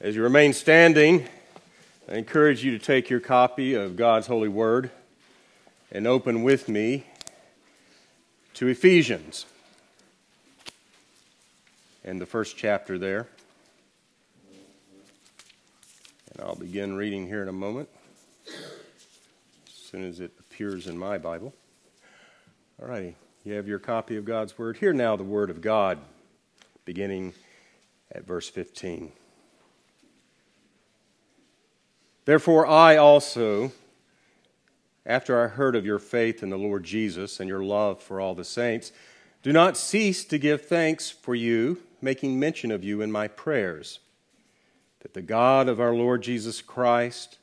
As you remain standing, I encourage you to take your copy of God's holy word and open with me to Ephesians and the first chapter there. And I'll begin reading here in a moment, as soon as it appears in my Bible. All righty, you have your copy of God's word. Hear now the word of God, beginning at verse 15. Therefore, I also, after I heard of your faith in the Lord Jesus and your love for all the saints, do not cease to give thanks for you, making mention of you in my prayers, that the God of our Lord Jesus Christ,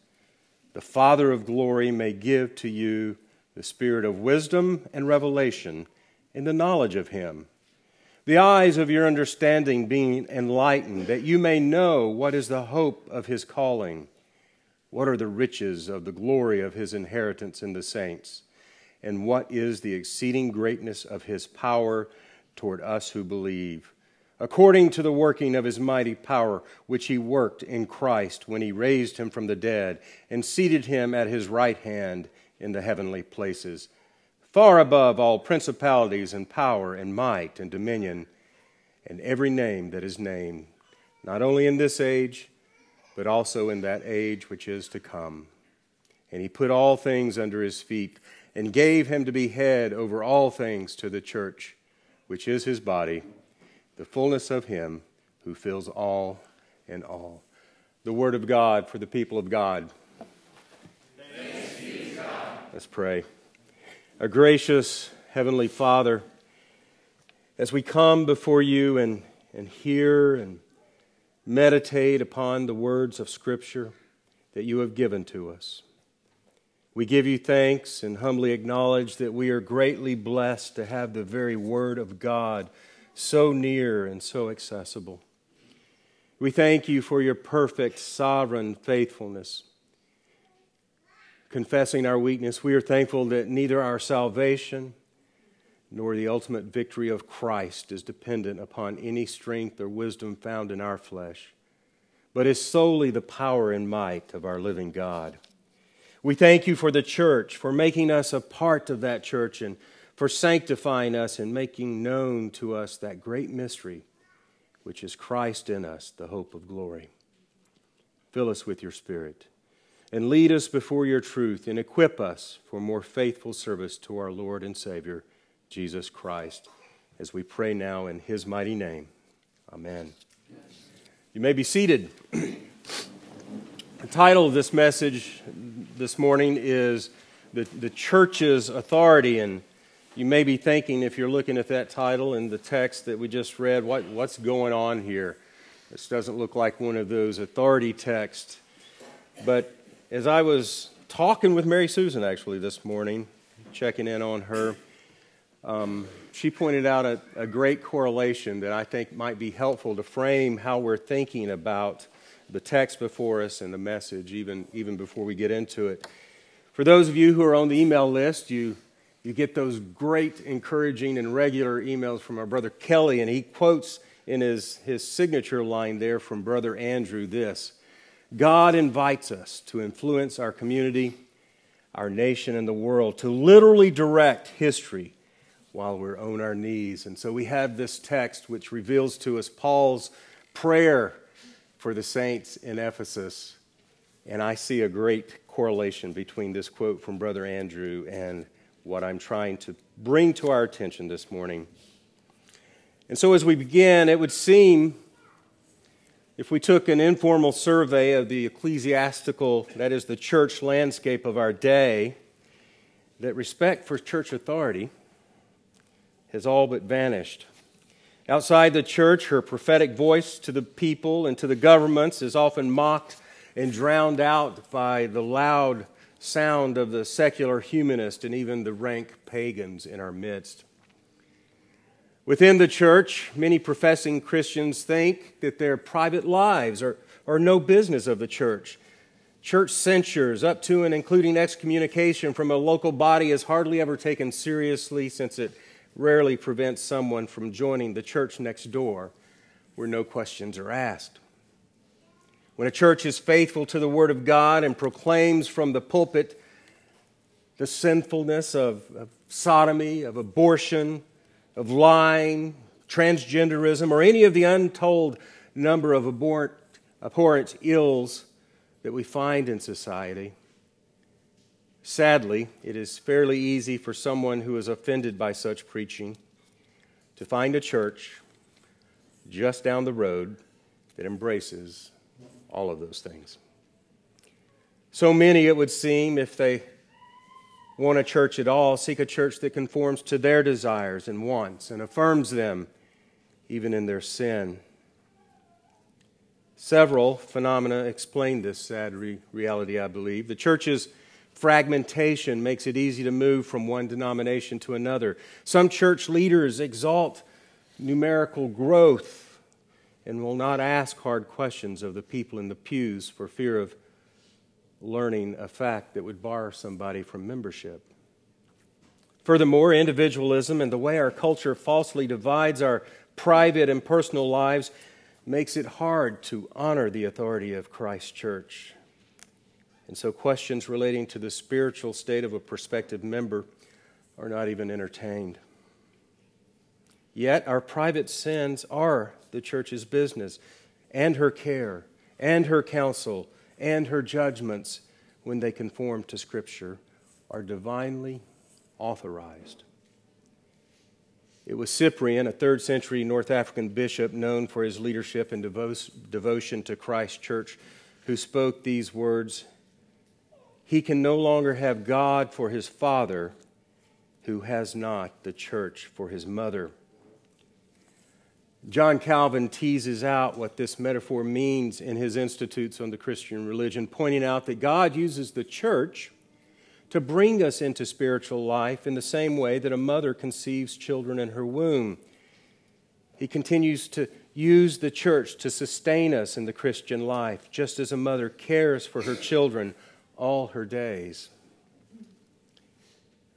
the Father of glory, may give to you the spirit of wisdom and revelation in the knowledge of him, the eyes of your understanding being enlightened, that you may know what is the hope of his calling what are the riches of the glory of his inheritance in the saints? And what is the exceeding greatness of his power toward us who believe? According to the working of his mighty power, which he worked in Christ when he raised him from the dead and seated him at his right hand in the heavenly places, far above all principalities and power and might and dominion, and every name that is named, not only in this age but also in that age which is to come. And he put all things under his feet and gave him to be head over all things to the church, which is his body, the fullness of him who fills all in all. The word of God for the people of God. God. Let's pray. Our gracious Heavenly Father, as we come before you and, and hear and meditate upon the words of Scripture that you have given to us. We give you thanks and humbly acknowledge that we are greatly blessed to have the very Word of God so near and so accessible. We thank you for your perfect, sovereign faithfulness. Confessing our weakness, we are thankful that neither our salvation nor the ultimate victory of Christ is dependent upon any strength or wisdom found in our flesh, but is solely the power and might of our living God. We thank you for the church, for making us a part of that church, and for sanctifying us and making known to us that great mystery, which is Christ in us, the hope of glory. Fill us with your Spirit and lead us before your truth and equip us for more faithful service to our Lord and Savior. Jesus Christ. As we pray now in his mighty name. Amen. You may be seated. the title of this message this morning is the, the Church's Authority. And you may be thinking, if you're looking at that title and the text that we just read, what, what's going on here? This doesn't look like one of those authority texts. But as I was talking with Mary Susan actually this morning, checking in on her, um, she pointed out a, a, great correlation that I think might be helpful to frame how we're thinking about the text before us and the message, even, even before we get into it. For those of you who are on the email list, you, you get those great, encouraging, and regular emails from our brother Kelly, and he quotes in his, his signature line there from Brother Andrew this God invites us to influence our community, our nation, and the world, to literally direct history while we're on our knees. And so we have this text which reveals to us Paul's prayer for the saints in Ephesus. And I see a great correlation between this quote from Brother Andrew and what I'm trying to bring to our attention this morning. And so as we begin, it would seem if we took an informal survey of the ecclesiastical, that is, the church landscape of our day, that respect for church authority has all but vanished. Outside the church, her prophetic voice to the people and to the governments is often mocked and drowned out by the loud sound of the secular humanist and even the rank pagans in our midst. Within the church, many professing Christians think that their private lives are, are no business of the church. Church censures, up to and including excommunication from a local body, is hardly ever taken seriously since it rarely prevents someone from joining the church next door where no questions are asked. When a church is faithful to the Word of God and proclaims from the pulpit the sinfulness of, of sodomy, of abortion, of lying, transgenderism, or any of the untold number of abhorrent, abhorrent ills that we find in society. Sadly, it is fairly easy for someone who is offended by such preaching to find a church just down the road that embraces all of those things. So many, it would seem, if they want a church at all, seek a church that conforms to their desires and wants and affirms them even in their sin. Several phenomena explain this sad re- reality, I believe. The church's fragmentation makes it easy to move from one denomination to another. Some church leaders exalt numerical growth and will not ask hard questions of the people in the pews for fear of learning a fact that would bar somebody from membership. Furthermore, individualism and the way our culture falsely divides our private and personal lives makes it hard to honor the authority of Christ's church. And so, questions relating to the spiritual state of a prospective member are not even entertained. Yet, our private sins are the church's business, and her care, and her counsel, and her judgments, when they conform to Scripture, are divinely authorized. It was Cyprian, a third century North African bishop known for his leadership and devotion to Christ's church, who spoke these words He can no longer have God for his father who has not the church for his mother. John Calvin teases out what this metaphor means in his Institutes on the Christian Religion, pointing out that God uses the church to bring us into spiritual life in the same way that a mother conceives children in her womb. He continues to use the church to sustain us in the Christian life, just as a mother cares for her children all her days.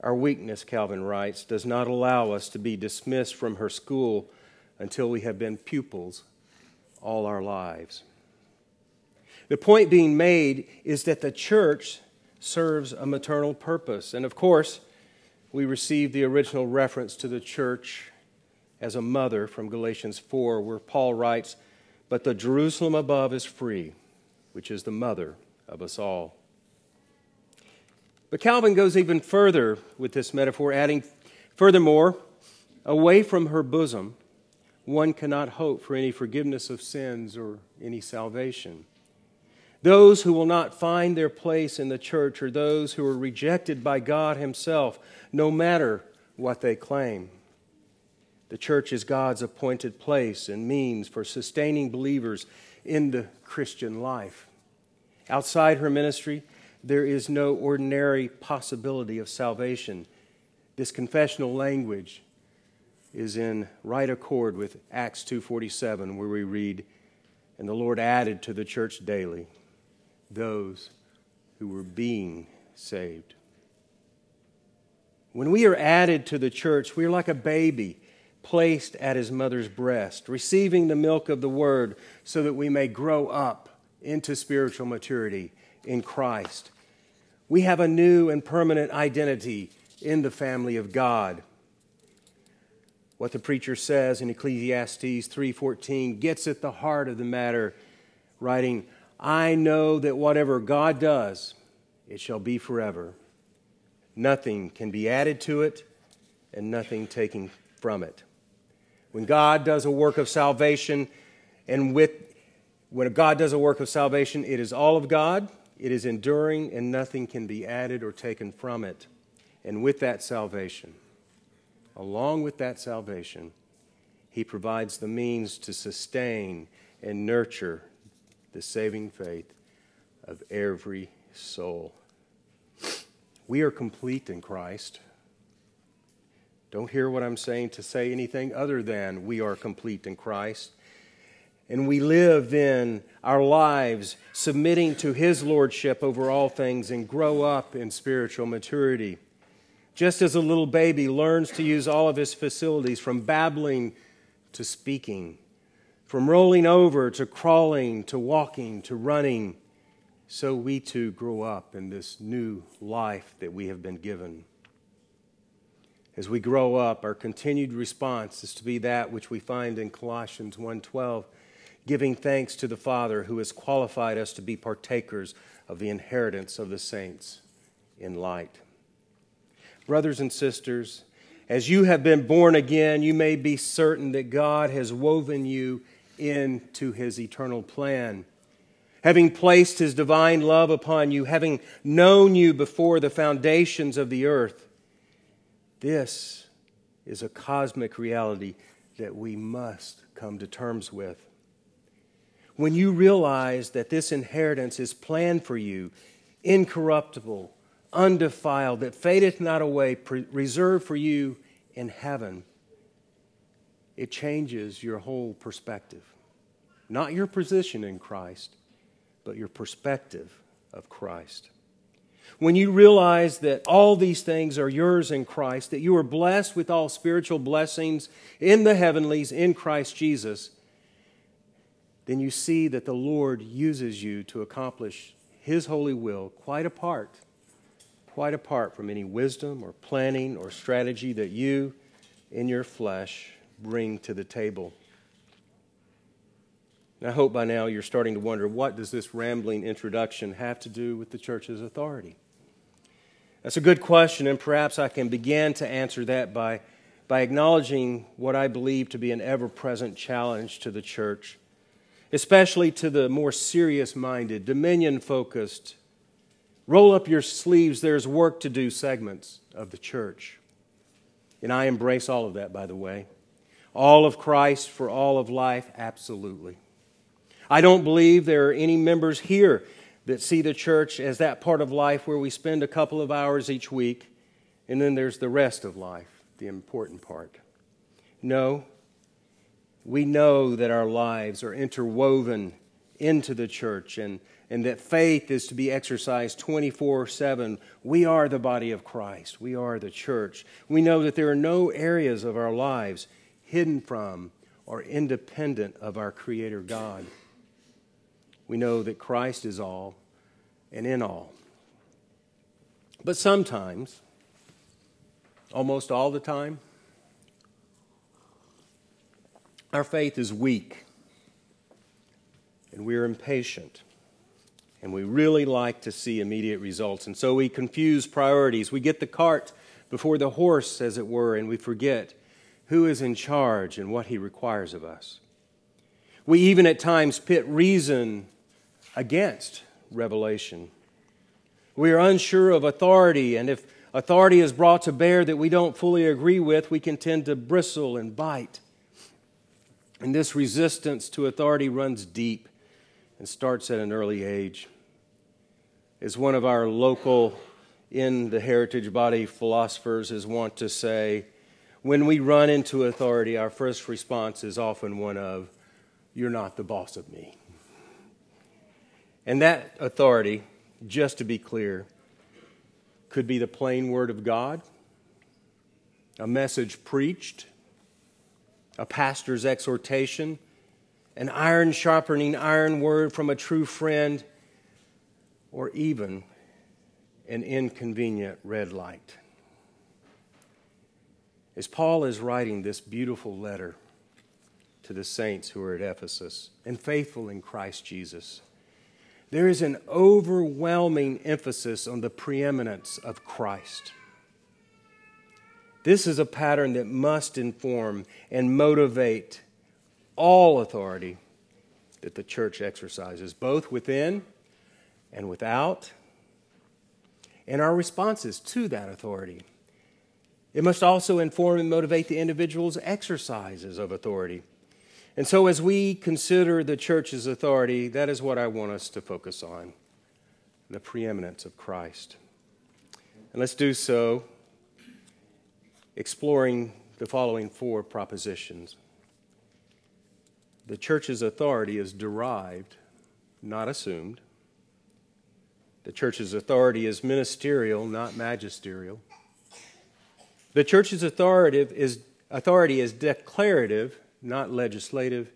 Our weakness, Calvin writes, does not allow us to be dismissed from her school until we have been pupils all our lives. The point being made is that the church serves a maternal purpose. And of course, we receive the original reference to the church as a mother from Galatians 4, where Paul writes, But the Jerusalem above is free, which is the mother of us all. But Calvin goes even further with this metaphor, adding, Furthermore, away from her bosom, one cannot hope for any forgiveness of sins or any salvation. Those who will not find their place in the church are those who are rejected by God Himself, no matter what they claim. The church is God's appointed place and means for sustaining believers in the Christian life. Outside her ministry, there is no ordinary possibility of salvation. This confessional language is in right accord with Acts 2:47 where we read and the Lord added to the church daily those who were being saved. When we are added to the church, we are like a baby placed at his mother's breast, receiving the milk of the word so that we may grow up into spiritual maturity in Christ. We have a new and permanent identity in the family of God. What the preacher says in Ecclesiastes 3:14 gets at the heart of the matter writing I know that whatever God does it shall be forever. Nothing can be added to it and nothing taken from it. When God does a work of salvation and with when God does a work of salvation it is all of God it is enduring and nothing can be added or taken from it and with that salvation along with that salvation, He provides the means to sustain and nurture the saving faith of every soul. We are complete in Christ. Don't hear what I'm saying to say anything other than we are complete in Christ. And we live in our lives submitting to His Lordship over all things and grow up in spiritual maturity. Just as a little baby learns to use all of his facilities from babbling to speaking, from rolling over to crawling to walking to running, so we too grow up in this new life that we have been given. As we grow up, our continued response is to be that which we find in Colossians 1:12, giving thanks to the Father who has qualified us to be partakers of the inheritance of the saints in light. Brothers and sisters, as you have been born again, you may be certain that God has woven you into his eternal plan. Having placed his divine love upon you, having known you before the foundations of the earth, this is a cosmic reality that we must come to terms with. When you realize that this inheritance is planned for you, incorruptible, undefiled, that fadeth not away, pre- reserved for you in heaven, it changes your whole perspective. Not your position in Christ, but your perspective of Christ. When you realize that all these things are yours in Christ, that you are blessed with all spiritual blessings in the heavenlies in Christ Jesus, then you see that the Lord uses you to accomplish His holy will quite apart, quite apart from any wisdom or planning or strategy that you in your flesh bring to the table. And I hope by now you're starting to wonder what does this rambling introduction have to do with the church's authority? That's a good question, and perhaps I can begin to answer that by, by acknowledging what I believe to be an ever present challenge to the church, especially to the more serious minded, dominion focused, roll up your sleeves, there's work to do segments of the church. And I embrace all of that, by the way. All of Christ for all of life, absolutely. I don't believe there are any members here that see the church as that part of life where we spend a couple of hours each week, and then there's the rest of life, the important part. No, we know that our lives are interwoven into the church and, and that faith is to be exercised 24 7. We are the body of Christ, we are the church. We know that there are no areas of our lives hidden from or independent of our Creator God. We know that Christ is all and in all. But sometimes, almost all the time, our faith is weak and we're impatient and we really like to see immediate results. And so we confuse priorities. We get the cart before the horse, as it were, and we forget who is in charge and what he requires of us. We even at times pit reason against revelation. We are unsure of authority, and if authority is brought to bear that we don't fully agree with, we can tend to bristle and bite. And this resistance to authority runs deep and starts at an early age. As one of our local in the heritage body philosophers is wont to say, when we run into authority, our first response is often one of, You're not the boss of me. And that authority, just to be clear, could be the plain word of God, a message preached, a pastor's exhortation, an iron sharpening iron word from a true friend, or even an inconvenient red light. As Paul is writing this beautiful letter to the saints who are at Ephesus and faithful in Christ Jesus, there is an overwhelming emphasis on the preeminence of Christ. This is a pattern that must inform and motivate all authority that the church exercises, both within and without, and our responses to that authority. It must also inform and motivate the individual's exercises of authority. And so, as we consider the church's authority, that is what I want us to focus on the preeminence of Christ. And let's do so exploring the following four propositions. The church's authority is derived, not assumed. The church's authority is ministerial, not magisterial. The church's authority is, authority is declarative, not legislative.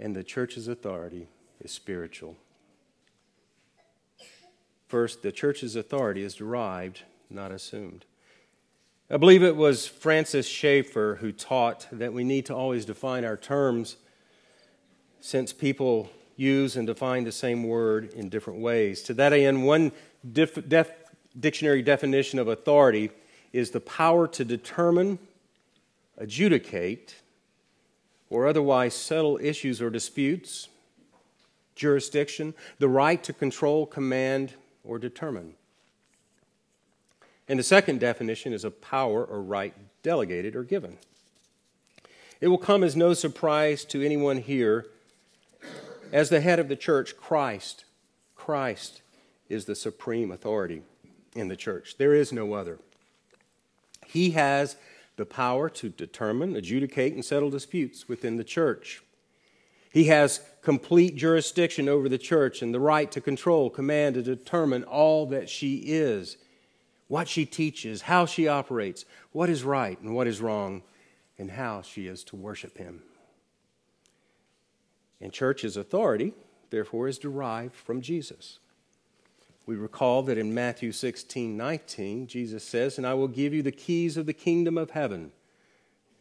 and the church's authority is spiritual. First, the church's authority is derived, not assumed. I believe it was Francis Schaeffer who taught that we need to always define our terms since people use and define the same word in different ways. To that end, one dif- def- dictionary definition of authority is the power to determine, adjudicate, or otherwise settle issues or disputes, jurisdiction, the right to control, command, or determine. And the second definition is a power or right delegated or given. It will come as no surprise to anyone here, as the head of the church, Christ, Christ is the supreme authority in the church. There is no other. He has the power to determine, adjudicate, and settle disputes within the church. He has complete jurisdiction over the church and the right to control, command, and determine all that she is what she teaches, how she operates, what is right and what is wrong, and how she is to worship Him. And church's authority, therefore, is derived from Jesus. We recall that in Matthew 16 19, Jesus says, And I will give you the keys of the kingdom of heaven.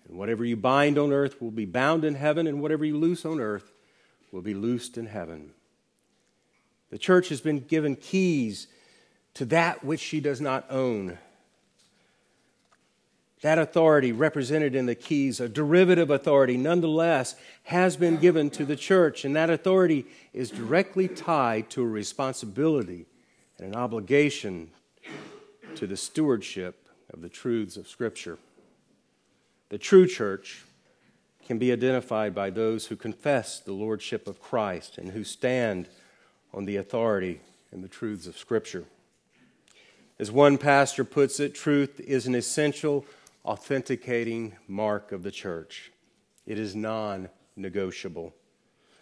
And whatever you bind on earth will be bound in heaven, and whatever you loose on earth will be loosed in heaven. The church has been given keys to that which she does not own. That authority, represented in the keys, a derivative authority, nonetheless, has been given to the church, and that authority is directly tied to a responsibility and an obligation to the stewardship of the truths of Scripture. The true church can be identified by those who confess the lordship of Christ and who stand on the authority and the truths of Scripture. As one pastor puts it, truth is an essential authenticating mark of the church. It is non negotiable.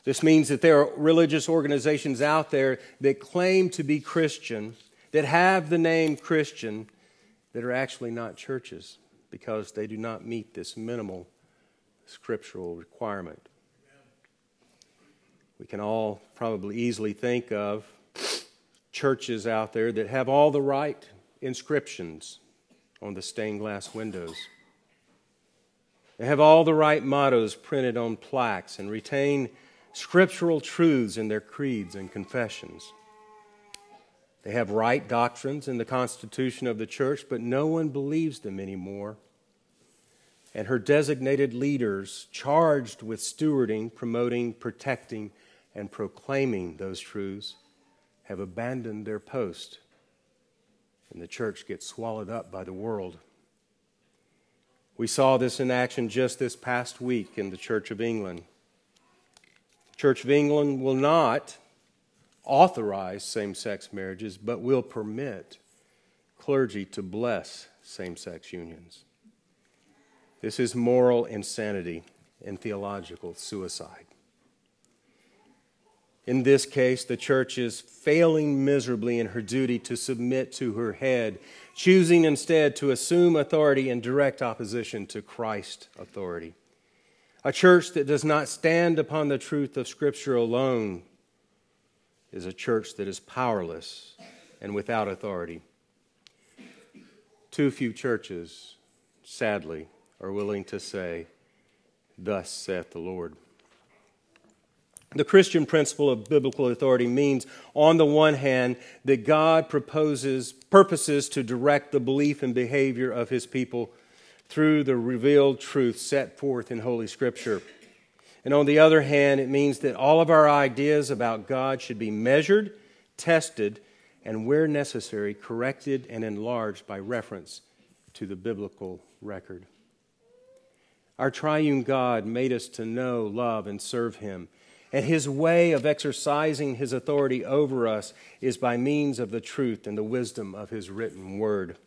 This means that there are religious organizations out there that claim to be Christian, that have the name Christian, that are actually not churches because they do not meet this minimal scriptural requirement. We can all probably easily think of churches out there that have all the right inscriptions on the stained glass windows. They have all the right mottos printed on plaques and retain scriptural truths in their creeds and confessions. They have right doctrines in the constitution of the church, but no one believes them anymore. And her designated leaders, charged with stewarding, promoting, protecting, and proclaiming those truths, have abandoned their post, and the church gets swallowed up by the world. We saw this in action just this past week in the Church of England. Church of England will not authorize same sex marriages, but will permit clergy to bless same sex unions. This is moral insanity and theological suicide. In this case, the church is failing miserably in her duty to submit to her head, choosing instead to assume authority in direct opposition to Christ's authority. A church that does not stand upon the truth of Scripture alone is a church that is powerless and without authority. Too few churches, sadly, are willing to say, Thus saith the Lord. The Christian principle of biblical authority means, on the one hand, that God proposes, purposes to direct the belief and behavior of his people through the revealed truth set forth in Holy Scripture. And on the other hand, it means that all of our ideas about God should be measured, tested, and where necessary, corrected and enlarged by reference to the biblical record. Our triune God made us to know, love, and serve Him. And his way of exercising his authority over us is by means of the truth and the wisdom of his written word.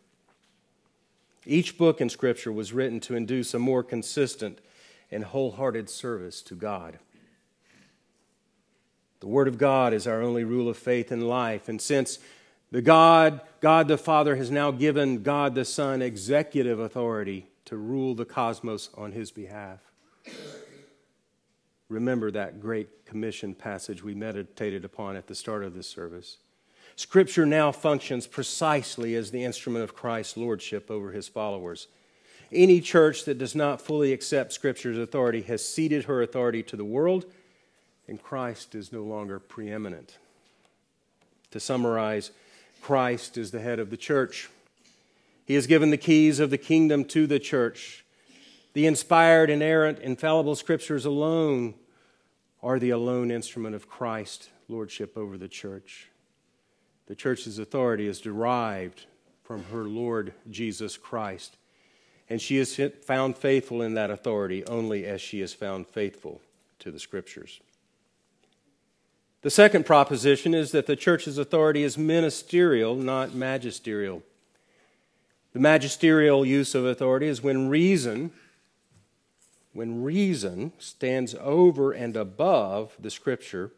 Each book in Scripture was written to induce a more consistent and wholehearted service to God. The Word of God is our only rule of faith in life. And since the God, God the Father, has now given God the Son executive authority to rule the cosmos on his behalf, remember that great commission passage we meditated upon at the start of this service. Scripture now functions precisely as the instrument of Christ's lordship over his followers. Any church that does not fully accept Scripture's authority has ceded her authority to the world, and Christ is no longer preeminent. To summarize, Christ is the head of the church. He has given the keys of the kingdom to the church. The inspired, inerrant, infallible scriptures alone are the alone instrument of Christ's lordship over the church. The church's authority is derived from her Lord Jesus Christ, and she is found faithful in that authority only as she is found faithful to the scriptures. The second proposition is that the church's authority is ministerial, not magisterial. The magisterial use of authority is when reason when reason stands over and above the scripture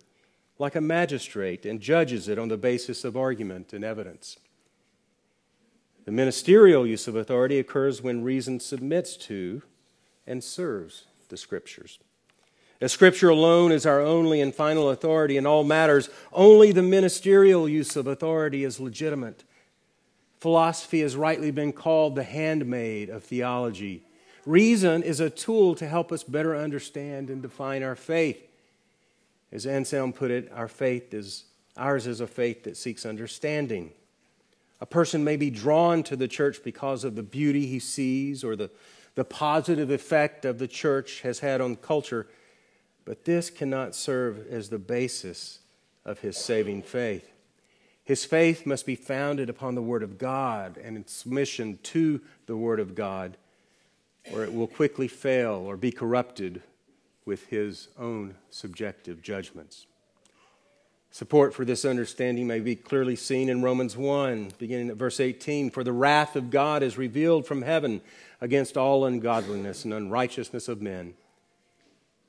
like a magistrate and judges it on the basis of argument and evidence. The ministerial use of authority occurs when reason submits to and serves the scriptures. As Scripture alone is our only and final authority in all matters, only the ministerial use of authority is legitimate. Philosophy has rightly been called the handmaid of theology. Reason is a tool to help us better understand and define our faith. As Anselm put it, our faith is ours is a faith that seeks understanding. A person may be drawn to the church because of the beauty he sees or the, the positive effect of the church has had on culture but this cannot serve as the basis of his saving faith. His faith must be founded upon the Word of God and in submission to the Word of God, or it will quickly fail or be corrupted with his own subjective judgments. Support for this understanding may be clearly seen in Romans 1, beginning at verse 18. For the wrath of God is revealed from heaven against all ungodliness and unrighteousness of men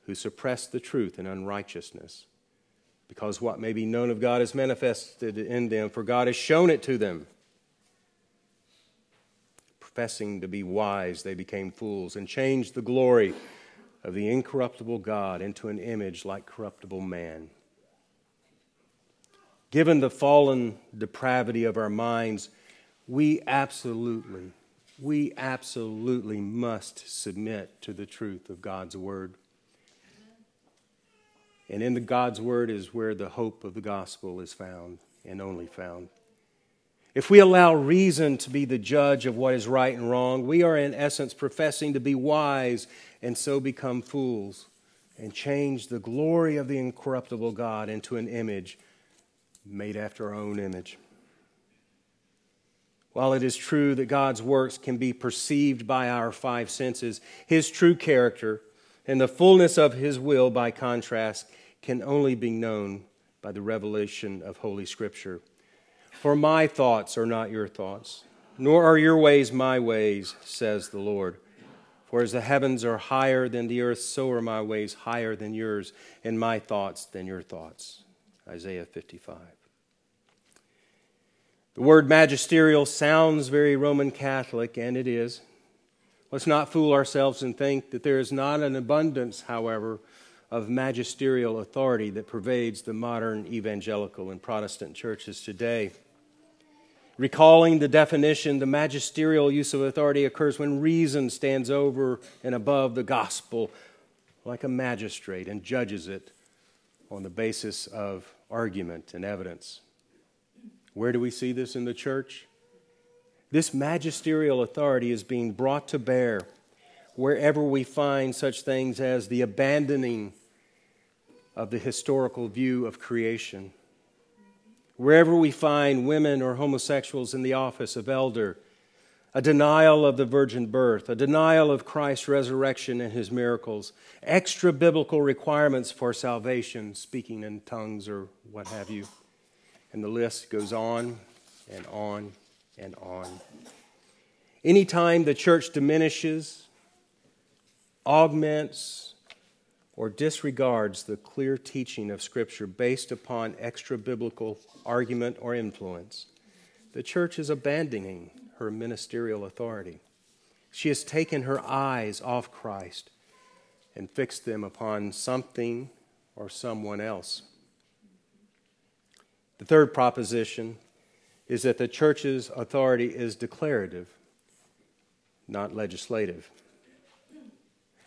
who suppress the truth in unrighteousness. Because what may be known of God is manifested in them, for God has shown it to them. Professing to be wise, they became fools and changed the glory of the incorruptible God into an image like corruptible man. Given the fallen depravity of our minds, we absolutely, we absolutely must submit to the truth of God's word. And in the God's Word is where the hope of the gospel is found and only found. If we allow reason to be the judge of what is right and wrong, we are in essence professing to be wise and so become fools and change the glory of the incorruptible God into an image made after our own image. While it is true that God's works can be perceived by our five senses, His true character and the fullness of his will, by contrast, can only be known by the revelation of Holy Scripture. For my thoughts are not your thoughts, nor are your ways my ways, says the Lord. For as the heavens are higher than the earth, so are my ways higher than yours, and my thoughts than your thoughts. Isaiah 55. The word magisterial sounds very Roman Catholic, and it is. Let's not fool ourselves and think that there is not an abundance, however, of magisterial authority that pervades the modern evangelical and Protestant churches today. Recalling the definition, the magisterial use of authority occurs when reason stands over and above the gospel like a magistrate and judges it on the basis of argument and evidence. Where do we see this in the church? This magisterial authority is being brought to bear wherever we find such things as the abandoning of the historical view of creation. Wherever we find women or homosexuals in the office of elder, a denial of the virgin birth, a denial of Christ's resurrection and his miracles, extra biblical requirements for salvation, speaking in tongues or what have you. And the list goes on and on and on. Anytime the church diminishes, augments, or disregards the clear teaching of Scripture based upon extra biblical argument or influence, the church is abandoning her ministerial authority. She has taken her eyes off Christ and fixed them upon something or someone else. The third proposition is that the church's authority is declarative, not legislative.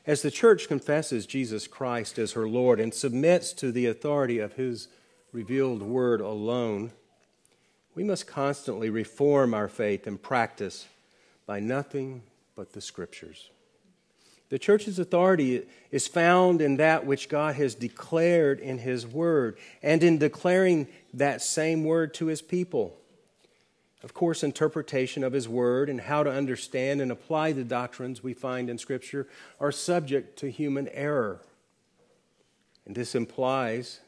As the church confesses Jesus Christ as her Lord and submits to the authority of his revealed word alone, we must constantly reform our faith and practice by nothing but the Scriptures. The church's authority is found in that which God has declared in His Word and in declaring that same Word to His people. Of course, interpretation of His Word and how to understand and apply the doctrines we find in Scripture are subject to human error. And this implies,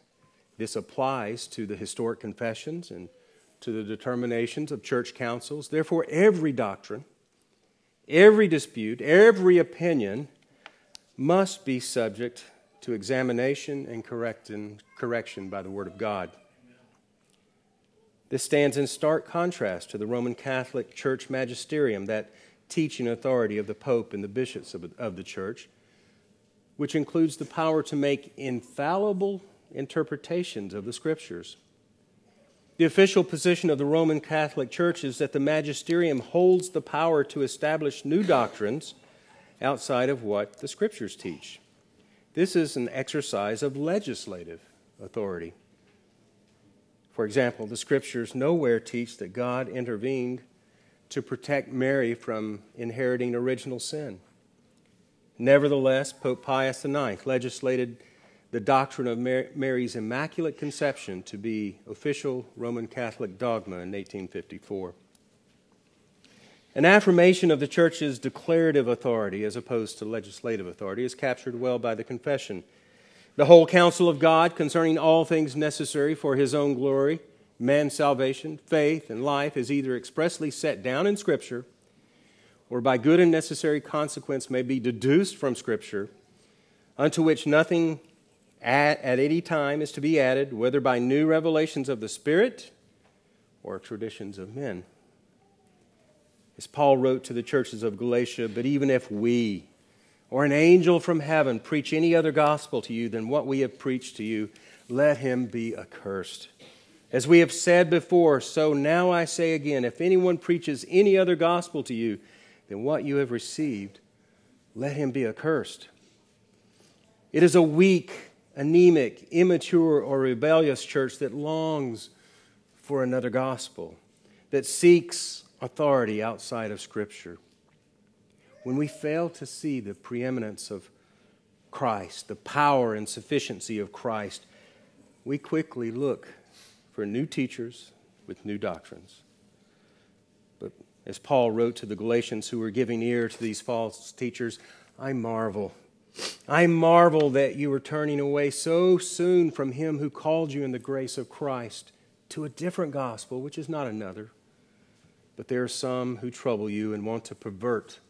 this applies to the historic confessions and to the determinations of church councils. Therefore, every doctrine Every dispute, every opinion must be subject to examination and correction by the Word of God. This stands in stark contrast to the Roman Catholic Church magisterium, that teaching authority of the Pope and the bishops of, the Church, which includes the power to make infallible interpretations of the Scriptures. The official position of the Roman Catholic Church is that the magisterium holds the power to establish new doctrines outside of what the Scriptures teach. This is an exercise of legislative authority. For example, the Scriptures nowhere teach that God intervened to protect Mary from inheriting original sin. Nevertheless, Pope Pius IX legislated the doctrine of Mary's Immaculate Conception to be official Roman Catholic dogma in 1854. An affirmation of the Church's declarative authority as opposed to legislative authority is captured well by the Confession. The whole counsel of God concerning all things necessary for his own glory, man's salvation, faith, and life is either expressly set down in Scripture or by good and necessary consequence may be deduced from Scripture, unto which nothing at, at any time is to be added, whether by new revelations of the Spirit or traditions of men. As Paul wrote to the churches of Galatia, but even if we or an angel from heaven preach any other gospel to you than what we have preached to you, let him be accursed. As we have said before, so now I say again if anyone preaches any other gospel to you than what you have received, let him be accursed. It is a weak anemic, immature, or rebellious church that longs for another gospel, that seeks authority outside of Scripture. When we fail to see the preeminence of Christ, the power and sufficiency of Christ, we quickly look for new teachers with new doctrines. But as Paul wrote to the Galatians who were giving ear to these false teachers, I marvel I marvel that you are turning away so soon from him who called you in the grace of Christ to a different gospel, which is not another. But there are some who trouble you and want to pervert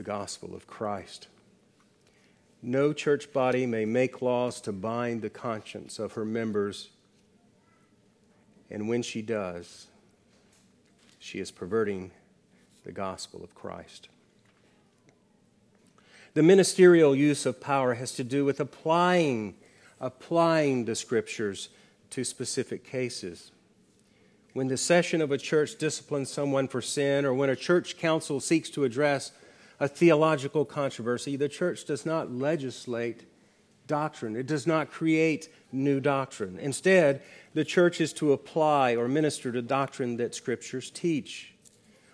the gospel of Christ. No church body may make laws to bind the conscience of her members, and when she does, she is perverting the gospel of Christ. The ministerial use of power has to do with applying, applying the scriptures to specific cases. When the session of a church disciplines someone for sin, or when a church council seeks to address a theological controversy, the church does not legislate doctrine. It does not create new doctrine. Instead, the church is to apply or minister to doctrine that scriptures teach.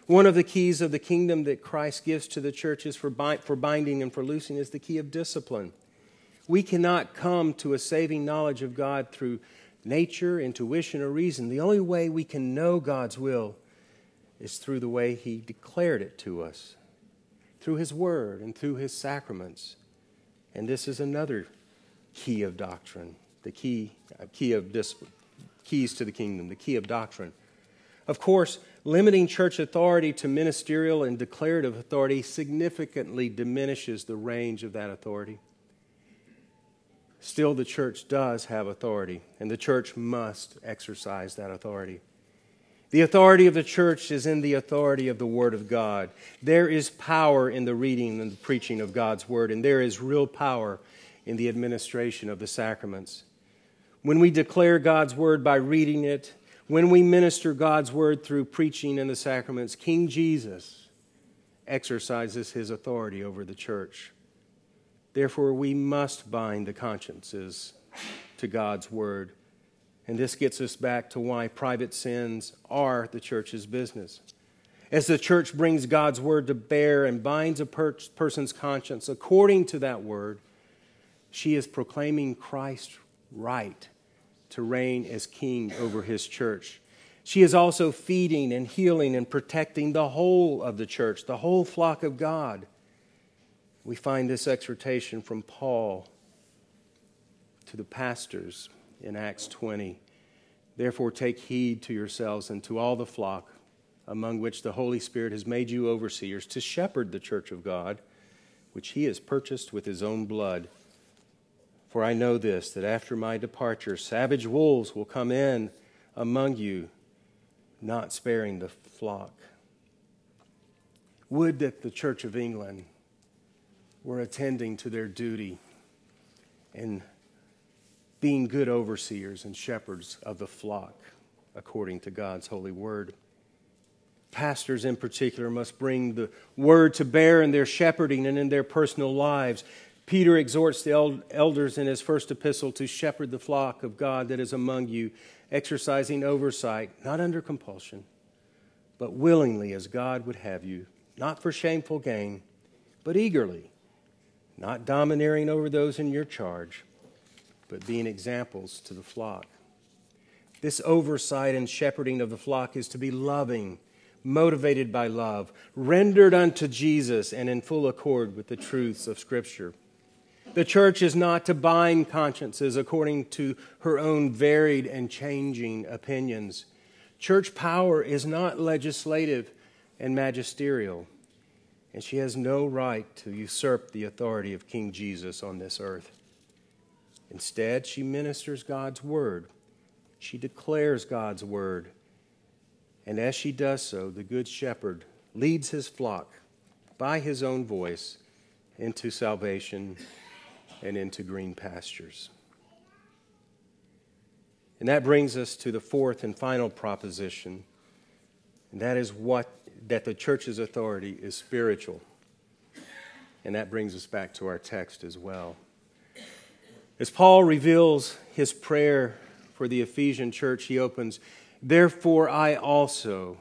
One of the keys of the kingdom that Christ gives to the churches for, for binding and for loosing is the key of discipline. We cannot come to a saving knowledge of God through nature, intuition, or reason. The only way we can know God's will is through the way He declared it to us, through His Word and through His sacraments. And this is another key of doctrine, the key, uh, key of discipline, keys to the kingdom, the key of doctrine. Of course, limiting church authority to ministerial and declarative authority significantly diminishes the range of that authority. Still, the church does have authority, and the church must exercise that authority. The authority of the church is in the authority of the Word of God. There is power in the reading and the preaching of God's Word, and there is real power in the administration of the sacraments. When we declare God's Word by reading it, when we minister God's Word through preaching and the sacraments, King Jesus exercises his authority over the church. Therefore, we must bind the consciences to God's Word and this gets us back to why private sins are the church's business. As the church brings God's word to bear and binds a per- person's conscience according to that word, she is proclaiming Christ's right to reign as king over his church. She is also feeding and healing and protecting the whole of the church, the whole flock of God. We find this exhortation from Paul to the pastors in Acts 20. Therefore, take heed to yourselves and to all the flock among which the Holy Spirit has made you overseers to shepherd the church of God, which he has purchased with his own blood. For I know this, that after my departure, savage wolves will come in among you, not sparing the flock. Would that the Church of England were attending to their duty and being good overseers and shepherds of the flock according to God's holy word. Pastors, in particular, must bring the word to bear in their shepherding and in their personal lives. Peter exhorts the elders in his first epistle to shepherd the flock of God that is among you, exercising oversight, not under compulsion, but willingly as God would have you, not for shameful gain, but eagerly, not domineering over those in your charge but being examples to the flock. This oversight and shepherding of the flock is to be loving, motivated by love, rendered unto Jesus, and in full accord with the truths of Scripture. The church is not to bind consciences according to her own varied and changing opinions. Church power is not legislative and magisterial, and she has no right to usurp the authority of King Jesus on this earth. Instead, she ministers God's word. She declares God's word. And as she does so, the Good Shepherd leads his flock by his own voice into salvation and into green pastures. And that brings us to the fourth and final proposition, and that is what that the church's authority is spiritual. And that brings us back to our text as well. As Paul reveals his prayer for the Ephesian church, he opens, Therefore I also,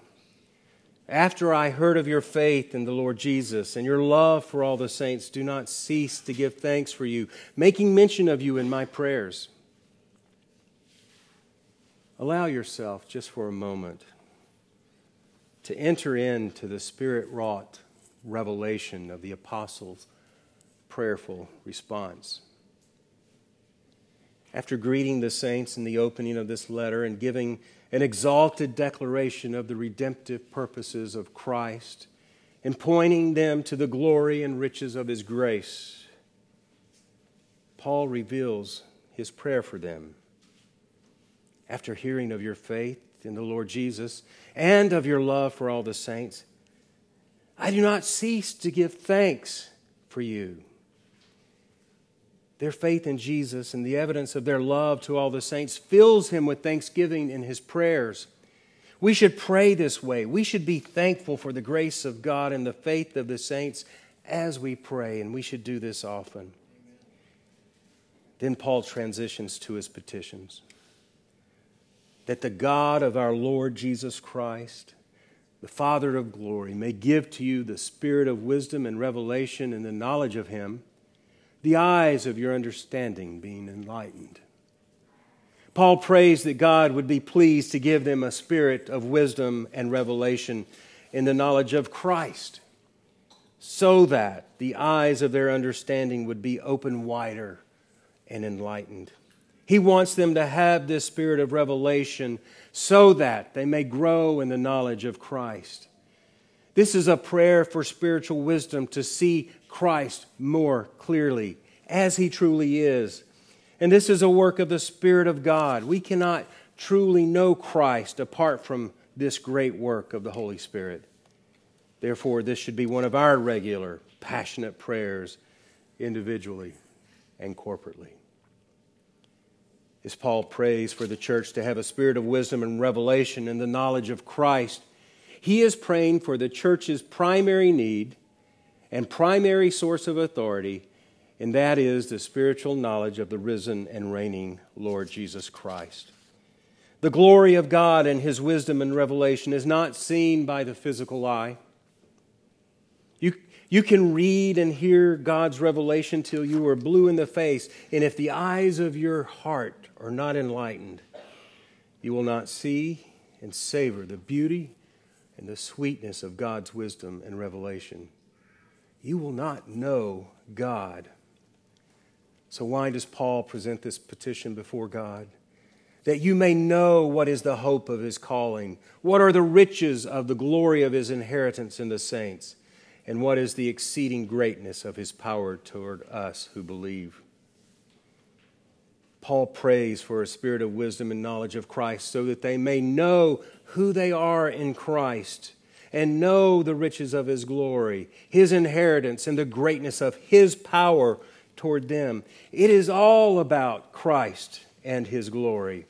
after I heard of your faith in the Lord Jesus and your love for all the saints, do not cease to give thanks for you, making mention of you in my prayers. Allow yourself, just for a moment, to enter into the Spirit wrought revelation of the apostles' prayerful response. After greeting the saints in the opening of this letter and giving an exalted declaration of the redemptive purposes of Christ and pointing them to the glory and riches of his grace, Paul reveals his prayer for them. After hearing of your faith in the Lord Jesus and of your love for all the saints, I do not cease to give thanks for you their faith in Jesus and the evidence of their love to all the saints fills him with thanksgiving in his prayers. We should pray this way. We should be thankful for the grace of God and the faith of the saints as we pray, and we should do this often. Then Paul transitions to his petitions that the God of our Lord Jesus Christ, the Father of glory, may give to you the spirit of wisdom and revelation and the knowledge of him the eyes of your understanding being enlightened. Paul prays that God would be pleased to give them a spirit of wisdom and revelation in the knowledge of Christ, so that the eyes of their understanding would be open wider and enlightened. He wants them to have this spirit of revelation so that they may grow in the knowledge of Christ. This is a prayer for spiritual wisdom to see Christ more clearly as he truly is. And this is a work of the Spirit of God. We cannot truly know Christ apart from this great work of the Holy Spirit. Therefore, this should be one of our regular, passionate prayers individually and corporately. As Paul prays for the church to have a spirit of wisdom and revelation and the knowledge of Christ, he is praying for the church's primary need and primary source of authority, and that is the spiritual knowledge of the risen and reigning Lord Jesus Christ. The glory of God and his wisdom and revelation is not seen by the physical eye. You, you can read and hear God's revelation till you are blue in the face, and if the eyes of your heart are not enlightened, you will not see and savor the beauty and the sweetness of God's wisdom and revelation. You will not know God. So, why does Paul present this petition before God? That you may know what is the hope of his calling, what are the riches of the glory of his inheritance in the saints and what is the exceeding greatness of his power toward us who believe. Paul prays for a spirit of wisdom and knowledge of Christ so that they may know who they are in Christ and know the riches of his glory, his inheritance, and the greatness of his power toward them. It is all about Christ and his glory.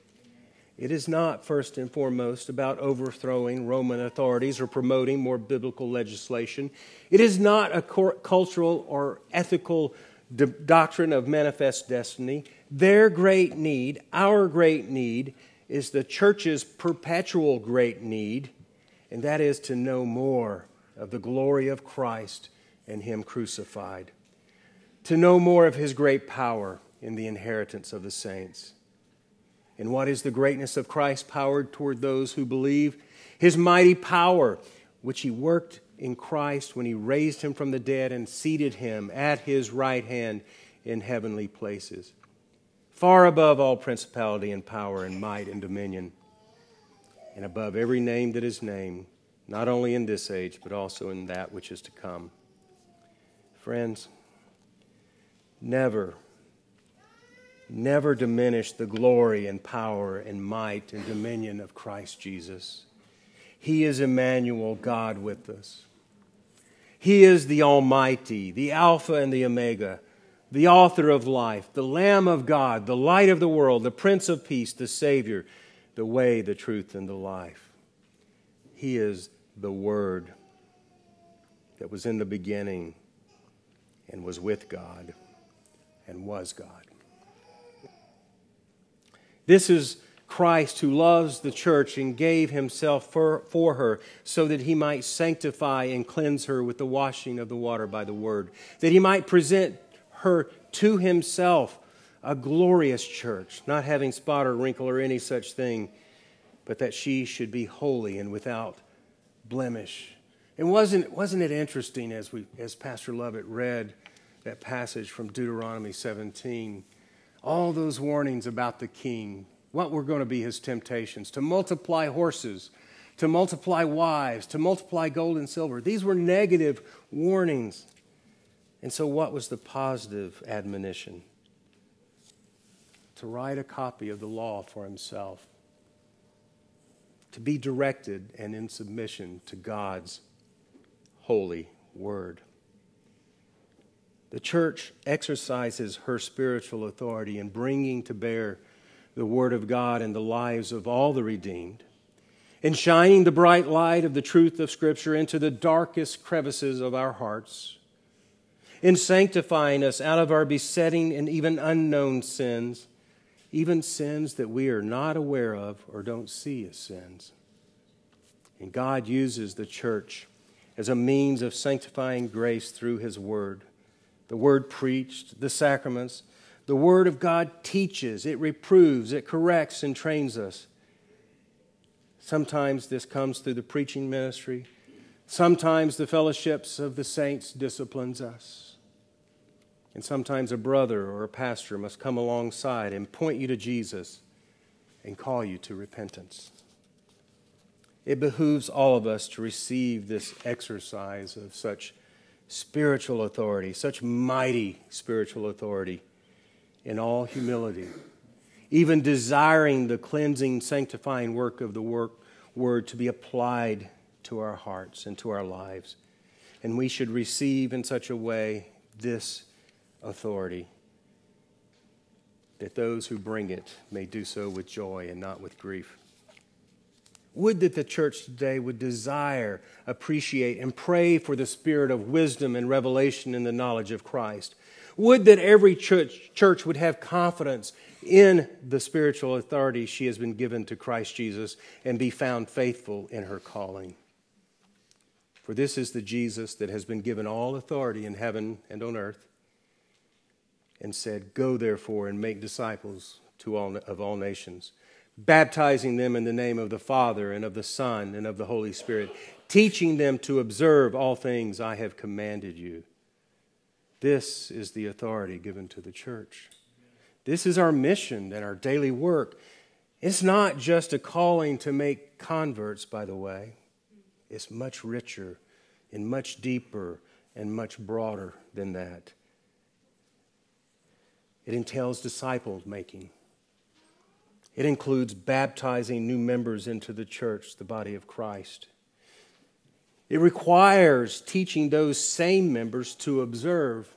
It is not, first and foremost, about overthrowing Roman authorities or promoting more biblical legislation. It is not a cultural or ethical doctrine of manifest destiny. Their great need, our great need, is the church's perpetual great need, and that is to know more of the glory of Christ and Him crucified, to know more of His great power in the inheritance of the saints and what is the greatness of Christ's power toward those who believe? His mighty power, which he worked in Christ when he raised him from the dead and seated him at his right hand in heavenly places, far above all principality and power and might and dominion, and above every name that is named, not only in this age, but also in that which is to come. Friends, never never diminish the glory and power and might and dominion of Christ Jesus. He is Emmanuel, God with us. He is the Almighty, the Alpha and the Omega, the author of life, the Lamb of God, the light of the world, the Prince of Peace, the Savior, the way, the truth, and the life. He is the Word that was in the beginning and was with God and was God. This is Christ who loves the church and gave himself for, for her so that he might sanctify and cleanse her with the washing of the water by the word, that he might present her to himself a glorious church, not having spot or wrinkle or any such thing, but that she should be holy and without blemish. And wasn't, wasn't it interesting as, we, as Pastor Lovett read that passage from Deuteronomy 17? all those warnings about the king, what were going to be his temptations to multiply horses, to multiply wives, to multiply gold and silver. These were negative warnings. And so, what was the positive admonition? To write a copy of the law for himself, to be directed and in submission to God's holy word. The church exercises her spiritual authority in bringing to bear the Word of God in the lives of all the redeemed, in shining the bright light of the truth of Scripture into the darkest crevices of our hearts, in sanctifying us out of our besetting and even unknown sins, even sins that we are not aware of or don't see as sins. And God uses the church as a means of sanctifying grace through His Word the word preached, the sacraments. The word of God teaches, it reproves, it corrects, and trains us. Sometimes this comes through the preaching ministry. Sometimes the fellowships of the saints disciplines us. And sometimes a brother or a pastor must come alongside and point you to Jesus and call you to repentance. It behooves all of us to receive this exercise of such spiritual authority, such mighty spiritual authority, in all humility, even desiring the cleansing, sanctifying work of the work, word to be applied to our hearts and to our lives. And we should receive in such a way this authority that those who bring it may do so with joy and not with grief. Would that the church today would desire, appreciate, and pray for the spirit of wisdom and revelation in the knowledge of Christ. Would that every church, church would have confidence in the spiritual authority she has been given to Christ Jesus and be found faithful in her calling. For this is the Jesus that has been given all authority in heaven and on earth, and said, Go therefore and make disciples to all, of all nations baptizing them in the name of the Father and of the Son and of the Holy Spirit, teaching them to observe all things I have commanded you. This is the authority given to the church. This is our mission and our daily work. It's not just a calling to make converts, by the way. It's much richer and much deeper and much broader than that. It entails disciple making. It includes baptizing new members into the church, the body of Christ. It requires teaching those same members to observe,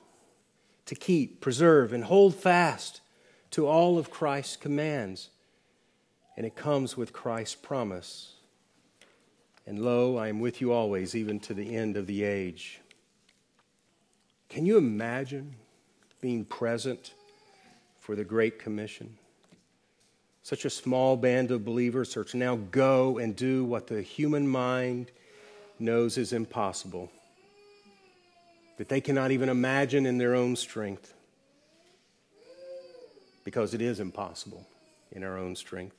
to keep, preserve, and hold fast to all of Christ's commands. And it comes with Christ's promise. And lo, I am with you always, even to the end of the age. Can you imagine being present for the Great Commission? such a small band of believers are to now go and do what the human mind knows is impossible, that they cannot even imagine in their own strength, because it is impossible in our own strength.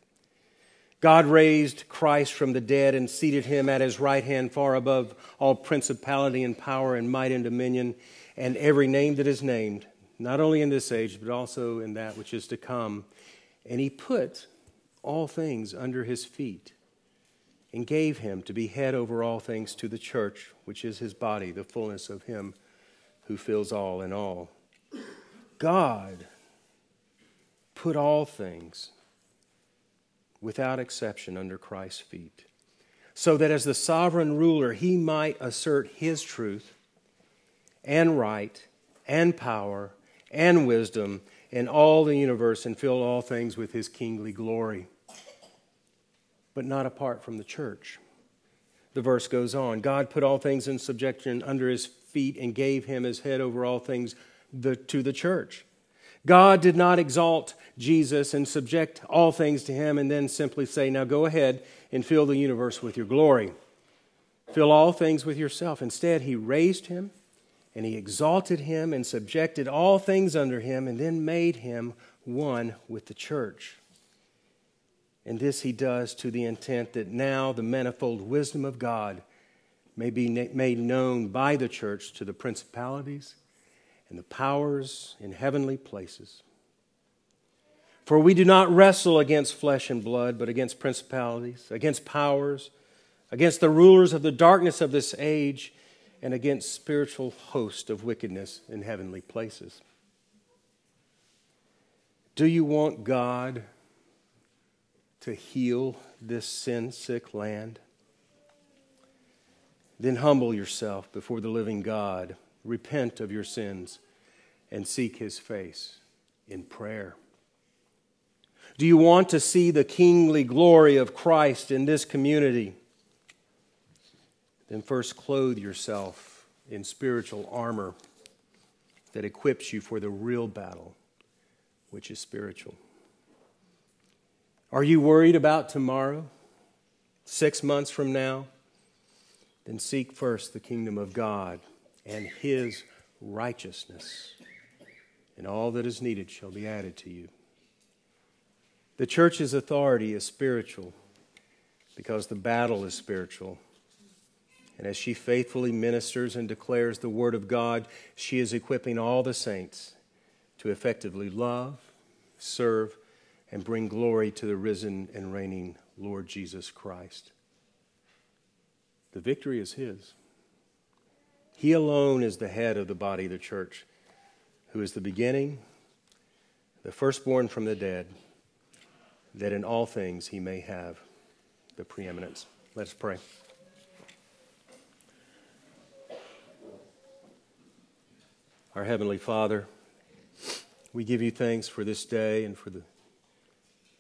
God raised Christ from the dead and seated him at his right hand far above all principality and power and might and dominion and every name that is named, not only in this age, but also in that which is to come and he put all things under his feet and gave him to be head over all things to the church, which is his body, the fullness of him who fills all in all. God put all things without exception under Christ's feet, so that as the sovereign ruler, he might assert his truth and right and power and wisdom in all the universe and fill all things with his kingly glory. But not apart from the church. The verse goes on God put all things in subjection under his feet and gave him as head over all things the, to the church. God did not exalt Jesus and subject all things to him and then simply say, Now go ahead and fill the universe with your glory. Fill all things with yourself. Instead, he raised him and he exalted him and subjected all things under him, and then made him one with the church. And this he does to the intent that now the manifold wisdom of God may be made known by the church to the principalities and the powers in heavenly places. For we do not wrestle against flesh and blood, but against principalities, against powers, against the rulers of the darkness of this age and against spiritual host of wickedness in heavenly places. Do you want God to heal this sin sick land? Then humble yourself before the living God, repent of your sins, and seek his face in prayer. Do you want to see the kingly glory of Christ in this community? Then first clothe yourself in spiritual armor that equips you for the real battle, which is spiritual. Are you worried about tomorrow, six months from now? Then seek first the kingdom of God and his righteousness, and all that is needed shall be added to you. The church's authority is spiritual because the battle is spiritual and as she faithfully ministers and declares the Word of God, she is equipping all the saints to effectively love, serve, and bring glory to the risen and reigning Lord Jesus Christ. The victory is His. He alone is the head of the body of the church, who is the beginning, the firstborn from the dead, that in all things He may have the preeminence. Let us pray. Our Heavenly Father, we give you thanks for this day and for the,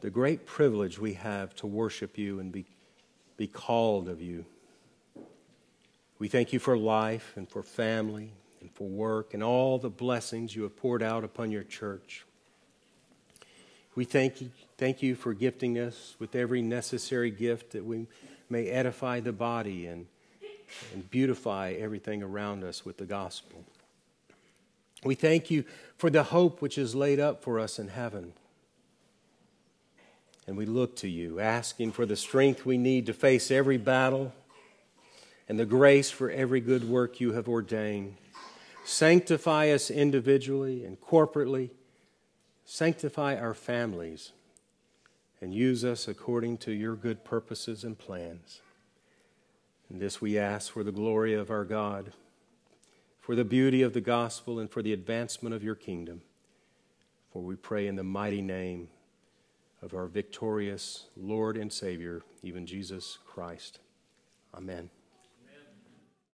the great privilege we have to worship you and be, be called of you. We thank you for life and for family and for work and all the blessings you have poured out upon your church. We thank you, thank you for gifting us with every necessary gift that we may edify the body and, and beautify everything around us with the gospel. We thank you for the hope which is laid up for us in heaven. And we look to you, asking for the strength we need to face every battle and the grace for every good work you have ordained. Sanctify us individually and corporately. Sanctify our families and use us according to your good purposes and plans. And this we ask for the glory of our God for the beauty of the gospel and for the advancement of your kingdom. For we pray in the mighty name of our victorious Lord and Savior, even Jesus Christ. Amen.